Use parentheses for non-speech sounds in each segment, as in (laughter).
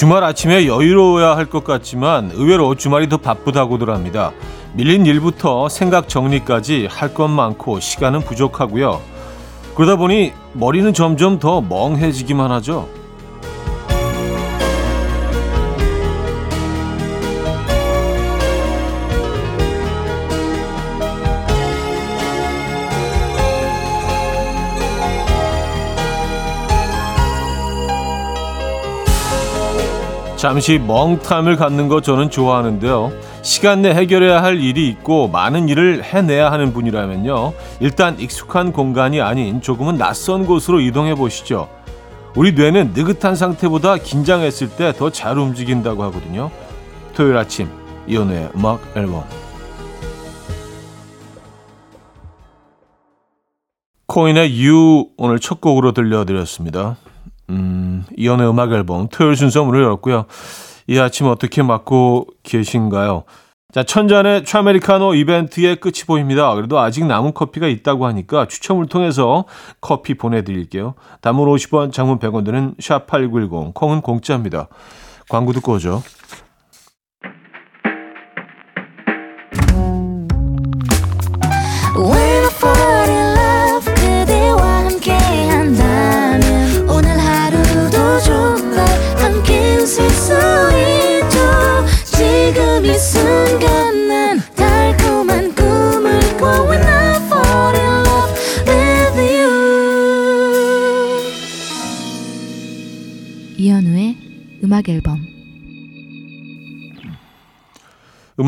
주말 아침에 여유로워야 할 것 같지만 의외로 주말이 더 바쁘다고들 합니다. 밀린 일부터 생각 정리까지 할 것 많고 시간은 부족하고요. 그러다 보니 머리는 점점 더 멍해지기만 하죠. 잠시 멍탐을 갖는 거 저는 좋아하는데요. 시간 내 해결해야 할 일이 있고 많은 일을 해내야 하는 분이라면요. 일단 익숙한 공간이 아닌 조금은 낯선 곳으로 이동해 보시죠. 우리 뇌는 느긋한 상태보다 긴장했을 때 더 잘 움직인다고 하거든요. 토요일 아침 이연우의 음악 앨범 코인의 유 오늘 첫 곡으로 들려드렸습니다. 음, 이연의 음악 앨범 토요일 순서 문을 열었고요. 이 아침 어떻게 맞고 계신가요? 자, 천잔의 트라메리카노 이벤트의 끝이 보입니다. 그래도 아직 남은 커피가 있다고 하니까 추첨을 통해서 커피 보내드릴게요. 단문 50원, 장문 100원 드는 샵8910, 콩은 공짜입니다. 광고 듣고 오죠.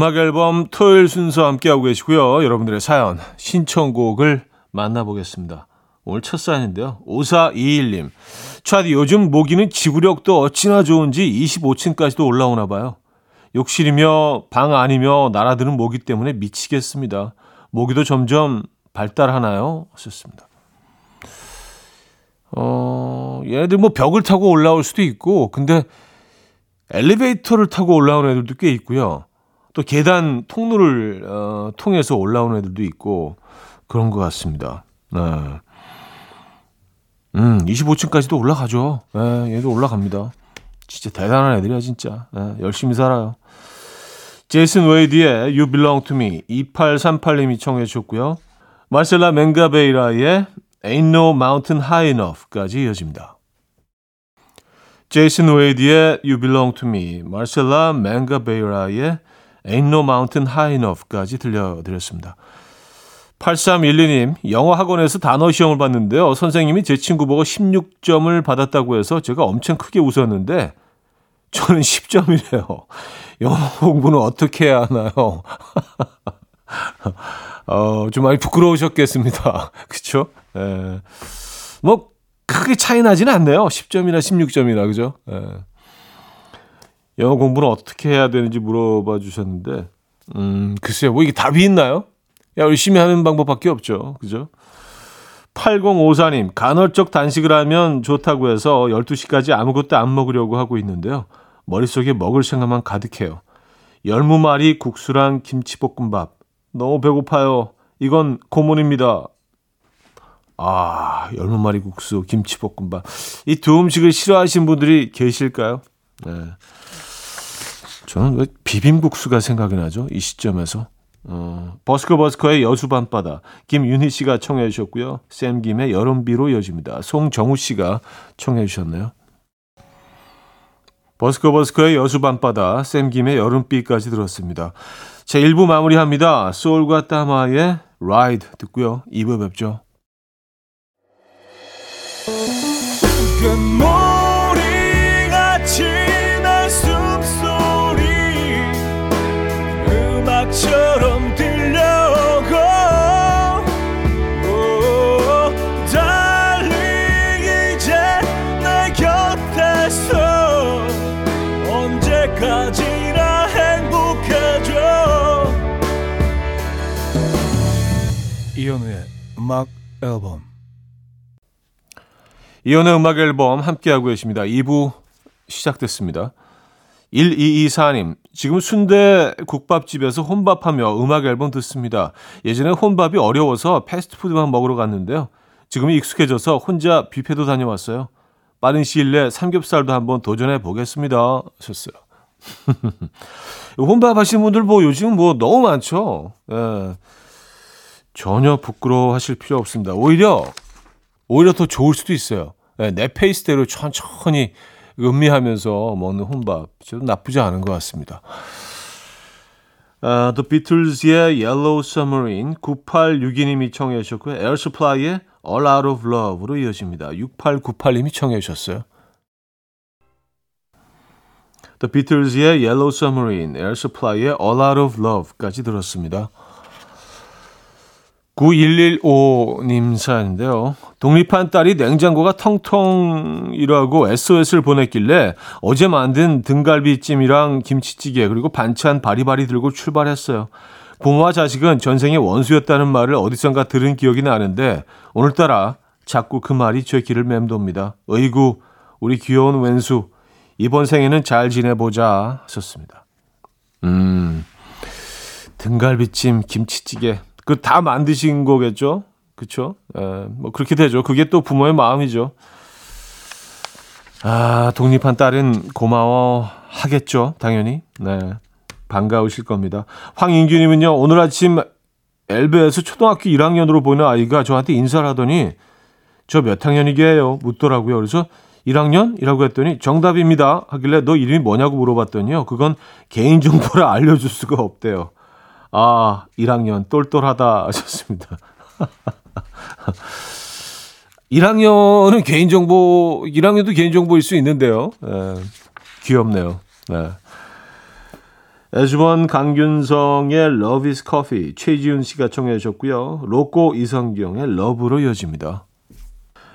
음악 앨범 토요일 순서 함께하고 계시고요. 여러분들의 사연, 신청곡을 만나보겠습니다. 오늘 첫 사연인데요. 5421님. 차디 요즘 모기는 지구력도 어찌나 좋은지 25층까지도 올라오나 봐요. 욕실이며 방 안이며 날아드는 모기 때문에 미치겠습니다. 모기도 점점 발달하나요? 하셨습니다. 어, 얘네들 뭐 벽을 타고 올라올 수도 있고, 근데 엘리베이터를 타고 올라오는 애들도 꽤 있고요. 또 계단 통로를 어, 통해서 올라오는 애들도 있고 그런 것 같습니다. 네. 음, 25층까지도 올라가죠. 네, 얘도 올라갑니다. 진짜 대단한 애들이야, 진짜. 네, 열심히 살아요. 제이슨 웨이디의 You Belong to Me 2838님이 청해 주셨고요. 마셀라 맹가베이라의 Ain't No Mountain High Enough까지 이어집니다. 제이슨 웨이디의 You Belong to Me, 마셀라 맹가베이라의 Ain't No Mountain High Enough까지 들려드렸습니다. 8312님, 영어 학원에서 단어 시험을 봤는데요. 선생님이 제 친구 보고 16점을 받았다고 해서 제가 엄청 크게 웃었는데, 저는 10점이래요. 영어 공부는 어떻게 해야 하나요? (laughs) 어, 좀 많이 부끄러우셨겠습니다. (laughs) 그쵸? 예. 뭐, 크게 차이 나지는 않네요. 10점이나 16점이나, 그죠? 예. 영어 공부는 어떻게 해야 되는지 물어봐 주셨는데, 음, 글쎄요. 뭐 이게 답이 있나요? 야, 열심히 하는 방법밖에 없죠. 그죠? 8054님, 간헐적 단식을 하면 좋다고 해서 12시까지 아무것도 안 먹으려고 하고 있는데요. 머릿속에 먹을 생각만 가득해요. 열무말이 국수랑 김치볶음밥. 너무 배고파요. 이건 고문입니다. 아, 열무말이 국수, 김치볶음밥. 이 두 음식을 싫어하시는 분들이 계실까요? 네. 저는 왜 비빔국수가 생각이 나죠? 이 시점에서. 어, 버스커 버스커의 여수 밤바다 김윤희 씨가 청해 주셨고요. 샘 김의 여름비로 이어집니다. 송정우 씨가 청해 주셨네요. 버스커 버스커의 여수 밤바다 샘 김의 여름비까지 들었습니다. 제 1부 마무리합니다. 소울과 따마의 라이드 듣고요. 2부 뵙죠. 음악 앨범 이현우의 음악 앨범 함께하고 계십니다. 2부 시작됐습니다. 1224님, 지금 순대 국밥집에서 혼밥하며 음악 앨범 듣습니다. 예전에 혼밥이 어려워서 패스트푸드만 먹으러 갔는데요. 지금은 익숙해져서 혼자 뷔페도 다녀왔어요. 빠른 시일 내에 삼겹살도 한번 도전해 보겠습니다. 하셨어요. (laughs) 혼밥 하시는 분들 뭐 요즘 뭐 너무 많죠. 예. 전혀 부끄러워하실 필요 없습니다. 오히려 오히려 더 좋을 수도 있어요. 예, 내 페이스대로 천천히 음미하면서 먹는 혼밥 저도 나쁘지 않은 것 같습니다. 아, The Beatles의 Yellow Submarine 9862님이 청해 주셨고요. Supply의 All Out of Love로 이어집니다. 6898님이 청해 주셨어요. The Beatles의 Yellow Submarine, Air Supply의 All Out of Love까지 들었습니다. 9115님 사연인데요. 독립한 딸이 냉장고가 텅텅이라고 SOS를 보냈길래 어제 만든 등갈비찜이랑 김치찌개 그리고 반찬 바리바리 들고 출발했어요. 부모와 자식은 전생에 원수였다는 말을 어디선가 들은 기억이 나는데 오늘따라 자꾸 그 말이 제 귀를 맴돕니다. 어이구 우리 귀여운 왼수 이번 생에는 잘 지내보자 하셨습니다. 음 등갈비찜 김치찌개 그 다 만드신 거겠죠? 그쵸? 에, 뭐 그렇게 되죠. 그게 또 부모의 마음이죠. 아 독립한 딸은 고마워 하겠죠. 당연히. 네. 반가우실 겁니다. 황인규님은요, 오늘 아침 엘베에서 초등학교 1학년으로 보는 아이가 저한테 인사를 하더니 저 몇 학년이게요? 묻더라고요. 그래서 1학년? 이라고 했더니 정답입니다. 하길래 너 이름이 뭐냐고 물어봤더니요. 그건 개인정보를 (laughs) 알려줄 수가 없대요. 아, 1학년 똘똘하다 하셨습니다. (laughs) 1학년은 개인정보, 1학년도 개인정보일 수 있는데요. 에, 귀엽네요. 네. 에즈원 강균성의 Love is Coffee 최지훈 씨가 청해 주셨고요. 로꼬 이성경의 러브로 이어집니다.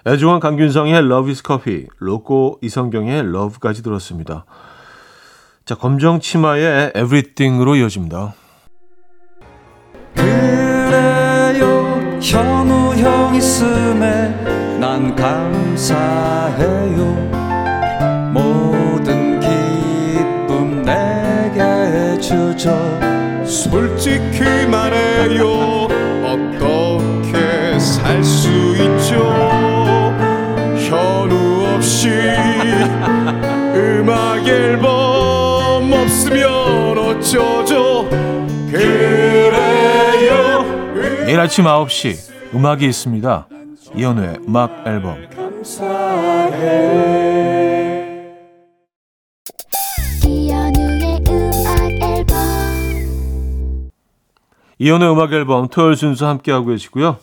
에즈원 강균성의 Love is Coffee, 로꼬 이성경의 Love까지 들었습니다. 자, 검정 치마의 Everything으로 이어집니다. 그래요. 현우 형 있음에 난 감사해요. 모든 기쁨 내게 주죠. 솔직히 말해요. 어떻게 살 수 있죠? 현우 없이 음악 앨범 없으면 어쩌죠? 그래요 내일 아침 9시 음악이 있습니다. 이현우의 음악 앨범. 이현우의 음악 앨범 이현우의 음악 앨범 토요일 순서 함께하고 계시고요.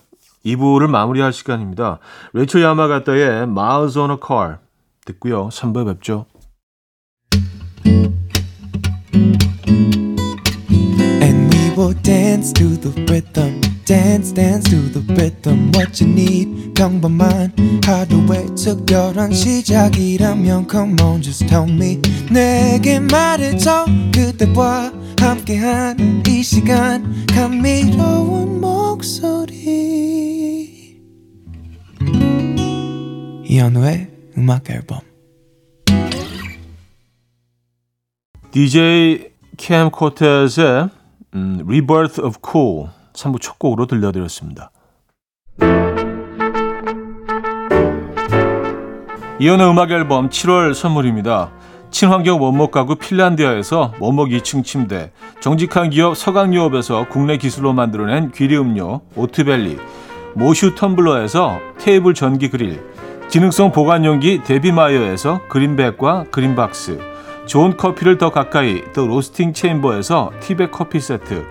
2부를 마무리할 시간입니다. 레이첼 야마가타의 Miles on a Car 듣고요. 3부에 뵙죠. And we will dance to the rhythm. Dance, dance to the rhythm. What you need, 평범한 하루의 특별한 시작이라면 Come on, just tell me. 내게 말해줘. 그대와 함께한 이 시간. 감미로운 목소리. 이현우의 음악 앨범. DJ 캠 코텟의 음, Rebirth of Cool 3부 첫 곡으로 들려드렸습니다. 이현의 음악 앨범 7월 선물입니다. 친환경 원목 가구 핀란디아에서 원목 2층 침대, 정직한 기업 서강유업에서 국내 기술로 만들어낸 귀리 음료 오트벨리, 모슈 텀블러에서 테이블 전기 그릴, 기능성 보관용기 데비마이어에서 그린백과 그린박스, 좋은 커피를 더 가까이 더 로스팅 체임버에서 티백 커피 세트,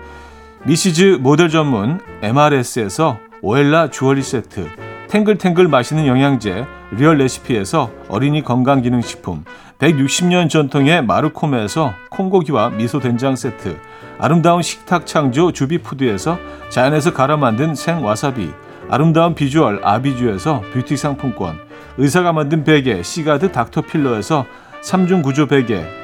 미시즈 모델 전문 MRS에서 오엘라 주얼리 세트, 탱글탱글 맛있는 영양제 리얼 레시피에서 어린이 건강기능식품, 160년 전통의 마르코메에서 콩고기와 미소 된장 세트, 아름다운 식탁 창조 주비푸드에서 자연에서 갈아 만든 생와사비, 아름다운 비주얼 아비주에서 뷰티 상품권, 의사가 만든 베개 시가드 닥터필러에서 3중 구조 베개,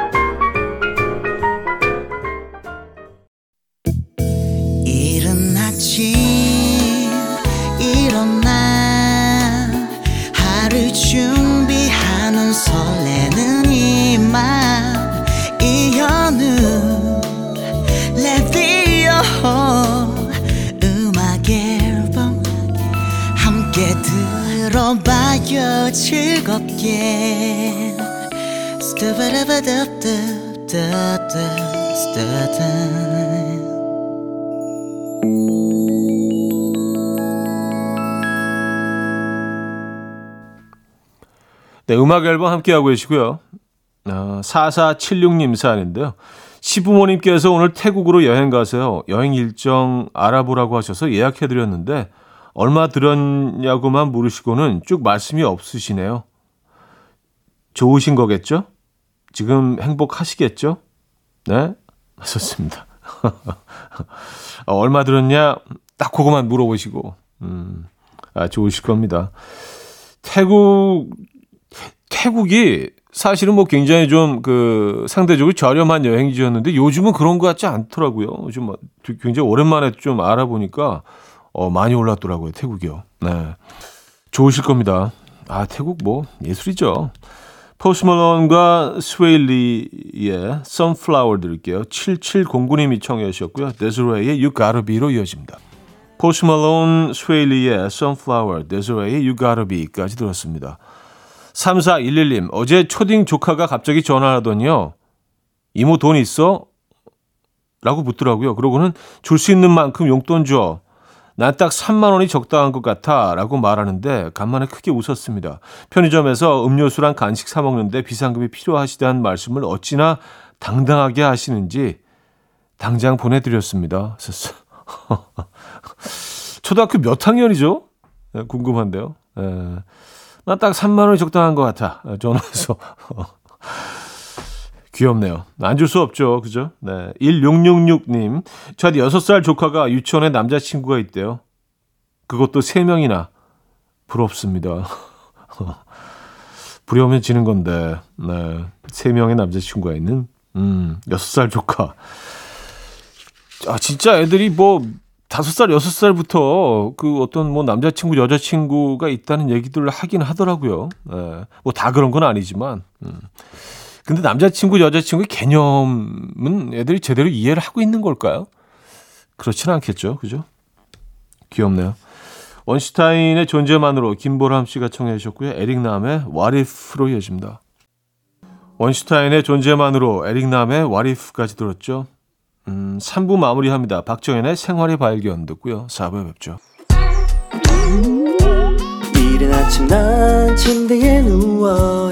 들어봐요 즐겁게 스타바라바답답답답답 네, 음악 앨범 함께하고 계시고요. 어, 4476님 사연인데요. 시부모님께서 오늘 태국으로 여행 가세요. 여행 일정 알아보라고 하셔서 예약해드렸는데 얼마 들었냐고만 물으시고는 쭉 말씀이 없으시네요. 좋으신 거겠죠? 지금 행복하시겠죠? 네? 하셨습니다. (laughs) 어, 얼마 들었냐? 딱 그거만 물어보시고, 음, 아, 좋으실 겁니다. 태국, 태국이 사실은 뭐 굉장히 좀 그 상대적으로 저렴한 여행지였는데 요즘은 그런 것 같지 않더라고요. 요즘 뭐 굉장히 오랜만에 좀 알아보니까 어, 많이 올랐더라고요. 태국이요. 네. 좋으실 겁니다. 아, 태국 뭐 예술이죠. 포스트 멀론과 스웨이 리의 Sunflower 들을게요. 7709님이 청해 주셨고요. 데즈레이의 You Gotta Be로 이어집니다. 포스트 멀론, 스웨이 리의 Sunflower, 데즈레이의 You Gotta Be까지 들었습니다. 3411님, 어제 초딩 조카가 갑자기 전화하더니요. 이모 돈 있어? 라고 묻더라고요. 그러고는 줄 수 있는 만큼 용돈 줘. 난 딱 3만 원이 적당한 것 같아. 라고 말하는데 간만에 크게 웃었습니다. 편의점에서 음료수랑 간식 사 먹는데 비상금이 필요하시다는 말씀을 어찌나 당당하게 하시는지 당장 보내드렸습니다. (laughs) 초등학교 몇 학년이죠? 네, 궁금한데요. 네. 난딱 3만 원이 적당한 것 같아. 전화해서. 귀엽네요. 안 줄 수 없죠. 그죠? 네. 1666님. 저한테 6살 조카가 유치원에 남자친구가 있대요. 그것도 3명이나. 부럽습니다. (laughs) 부려우면 지는 건데. 네. 3명의 남자친구가 있는, 음, 6살 조카. 아, 진짜 애들이 뭐, 다섯 살, 여섯 살부터 그 어떤 뭐 남자친구, 여자친구가 있다는 얘기들을 하긴 하더라고요. 예. 뭐다 그런 건 아니지만. 음. 근데 남자친구, 여자친구의 개념은 애들이 제대로 이해를 하고 있는 걸까요? 그렇지는 않겠죠. 그죠? 귀엽네요. 원슈타인의 존재만으로 김보람 씨가 청해 주셨고요. 에릭남의 What If로 이어집니다. 원슈타인의 존재만으로 에릭남의 What If까지 들었죠. 음, 3부 마무리합니다. 박정현의 생활의 발견 듣고요. 4부에 뵙죠. 이른 아침 난 침대에 누워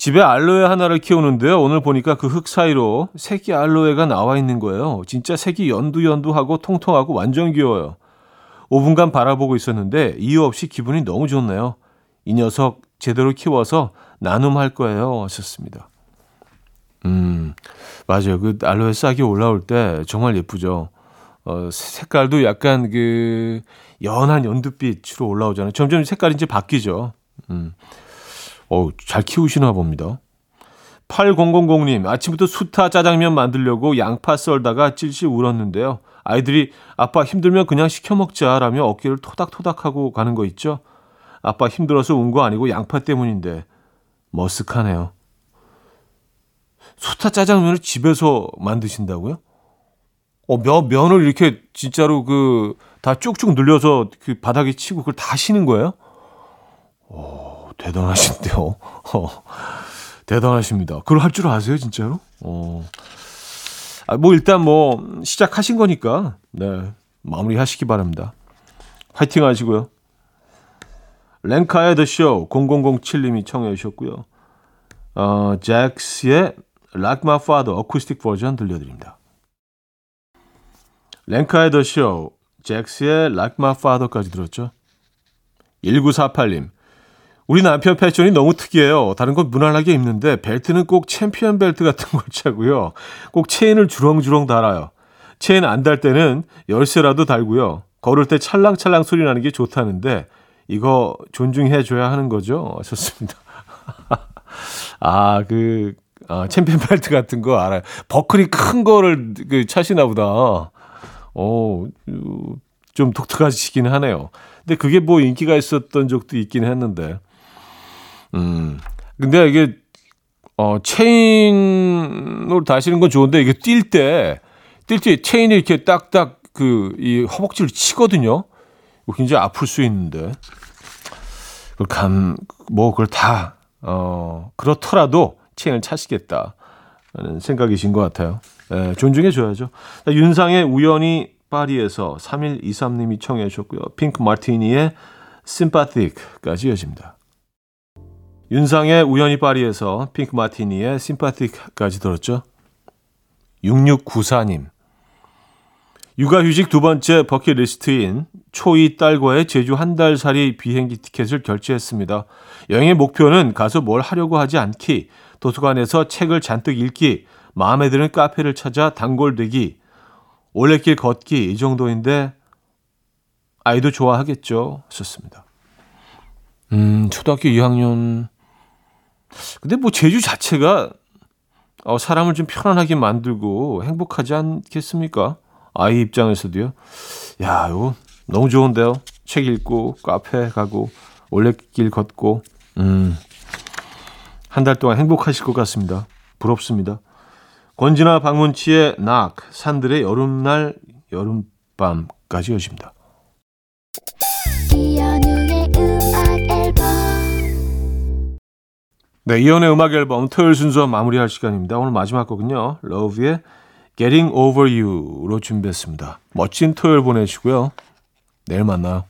집에 알로에 하나를 키우는데요. 오늘 보니까 그 흙 사이로 새끼 알로에가 나와 있는 거예요. 진짜 새끼 연두연두하고 통통하고 완전 귀여워요. 5분간 바라보고 있었는데 이유 없이 기분이 너무 좋네요. 이 녀석 제대로 키워서 나눔할 거예요. 하셨습니다. 음, 맞아요. 그 알로에 싹이 올라올 때 정말 예쁘죠. 어, 색깔도 약간 그 연한 연두빛으로 올라오잖아요. 점점 색깔이 이제 바뀌죠. 음. 어, 잘 키우시나 봅니다. 8000님, 아침부터 수타 짜장면 만들려고 양파 썰다가 찔찔 울었는데요. 아이들이 아빠 힘들면 그냥 시켜 먹자라며 어깨를 토닥토닥하고 가는 거 있죠? 아빠 힘들어서 운 거 아니고 양파 때문인데 머쓱하네요. 수타 짜장면을 집에서 만드신다고요? 어, 면, 면을 이렇게 진짜로 그, 다 쭉쭉 늘려서 그 바닥에 치고 그걸 다 시는 거예요? 오, 대단하신데요. (laughs) 어, 대단하십니다. 그걸 할 줄 아세요, 진짜로? 어. 아, 뭐, 일단 뭐, 시작하신 거니까, 네. 마무리 하시기 바랍니다. 화이팅 하시고요. 랭카의 Show 0007님이 청해 주셨고요. 어, 잭스의 Like My Father 어쿠스틱 버전 들려드립니다. 렌카의 The Show, 잭스의 Like My Father까지 들었죠. 1948님. 우리 남편 패션이 너무 특이해요. 다른 건 무난하게 입는데 벨트는 꼭 챔피언 벨트 같은 (laughs) 걸 차고요. 꼭 체인을 주렁주렁 달아요. 체인 안 달 때는 열쇠라도 달고요. 걸을 때 찰랑찰랑 소리 나는 게 좋다는데 이거 존중해 줘야 하는 거죠. 좋습니다. (laughs) 아, 그 아, 챔피언 벨트 같은 거 알아요. 버클이 큰 거를 그 차시나 보다. 어, 좀 독특하시긴 하네요. 근데 그게 뭐 인기가 있었던 적도 있긴 했는데. 음. 근데 이게 어, 체인으로 다시는 건 좋은데 이게 뛸 때, 뛸 때 체인이 이렇게 딱딱 그 이 허벅지를 치거든요. 굉장히 아플 수 있는데. 그걸 감, 뭐 그걸 다, 어, 그렇더라도 체인을 차시겠다. 는 생각이신 것 같아요. 예, 존중해 줘야죠. 윤상의 우연히 파리에서 3123님이 청해 주셨고요. 핑크 마티니의 Sympathique까지 이어집니다. 윤상의 우연히 파리에서 핑크 마티니의 Sympathique까지 들었죠. 6694님. 육아휴직 두 번째 버킷리스트인 초이 딸과의 제주 한 달 살이 비행기 티켓을 결제했습니다. 여행의 목표는 가서 뭘 하려고 하지 않기, 도서관에서 책을 잔뜩 읽기, 마음에 드는 카페를 찾아 단골되기, 올레길 걷기 이 정도인데 아이도 좋아하겠죠. 썼습니다. 음, 초등학교 2학년. 근데 뭐 제주 자체가 어, 사람을 좀 편안하게 만들고 행복하지 않겠습니까? 아이 입장에서도요. 야, 이거 너무 좋은데요. 책 읽고 카페 가고 올레길 걷고 음. 한 달 동안 행복하실 것 같습니다. 부럽습니다. 권진아 박문치의 낙, 산들의 여름날 여름밤까지 여십니다. 네, 이연의 음악 앨범 토요일 순서 마무리할 시간입니다. 오늘 마지막 곡은요. 러브의 Getting Over You로 준비했습니다. 멋진 토요일 보내시고요. 내일 만나요.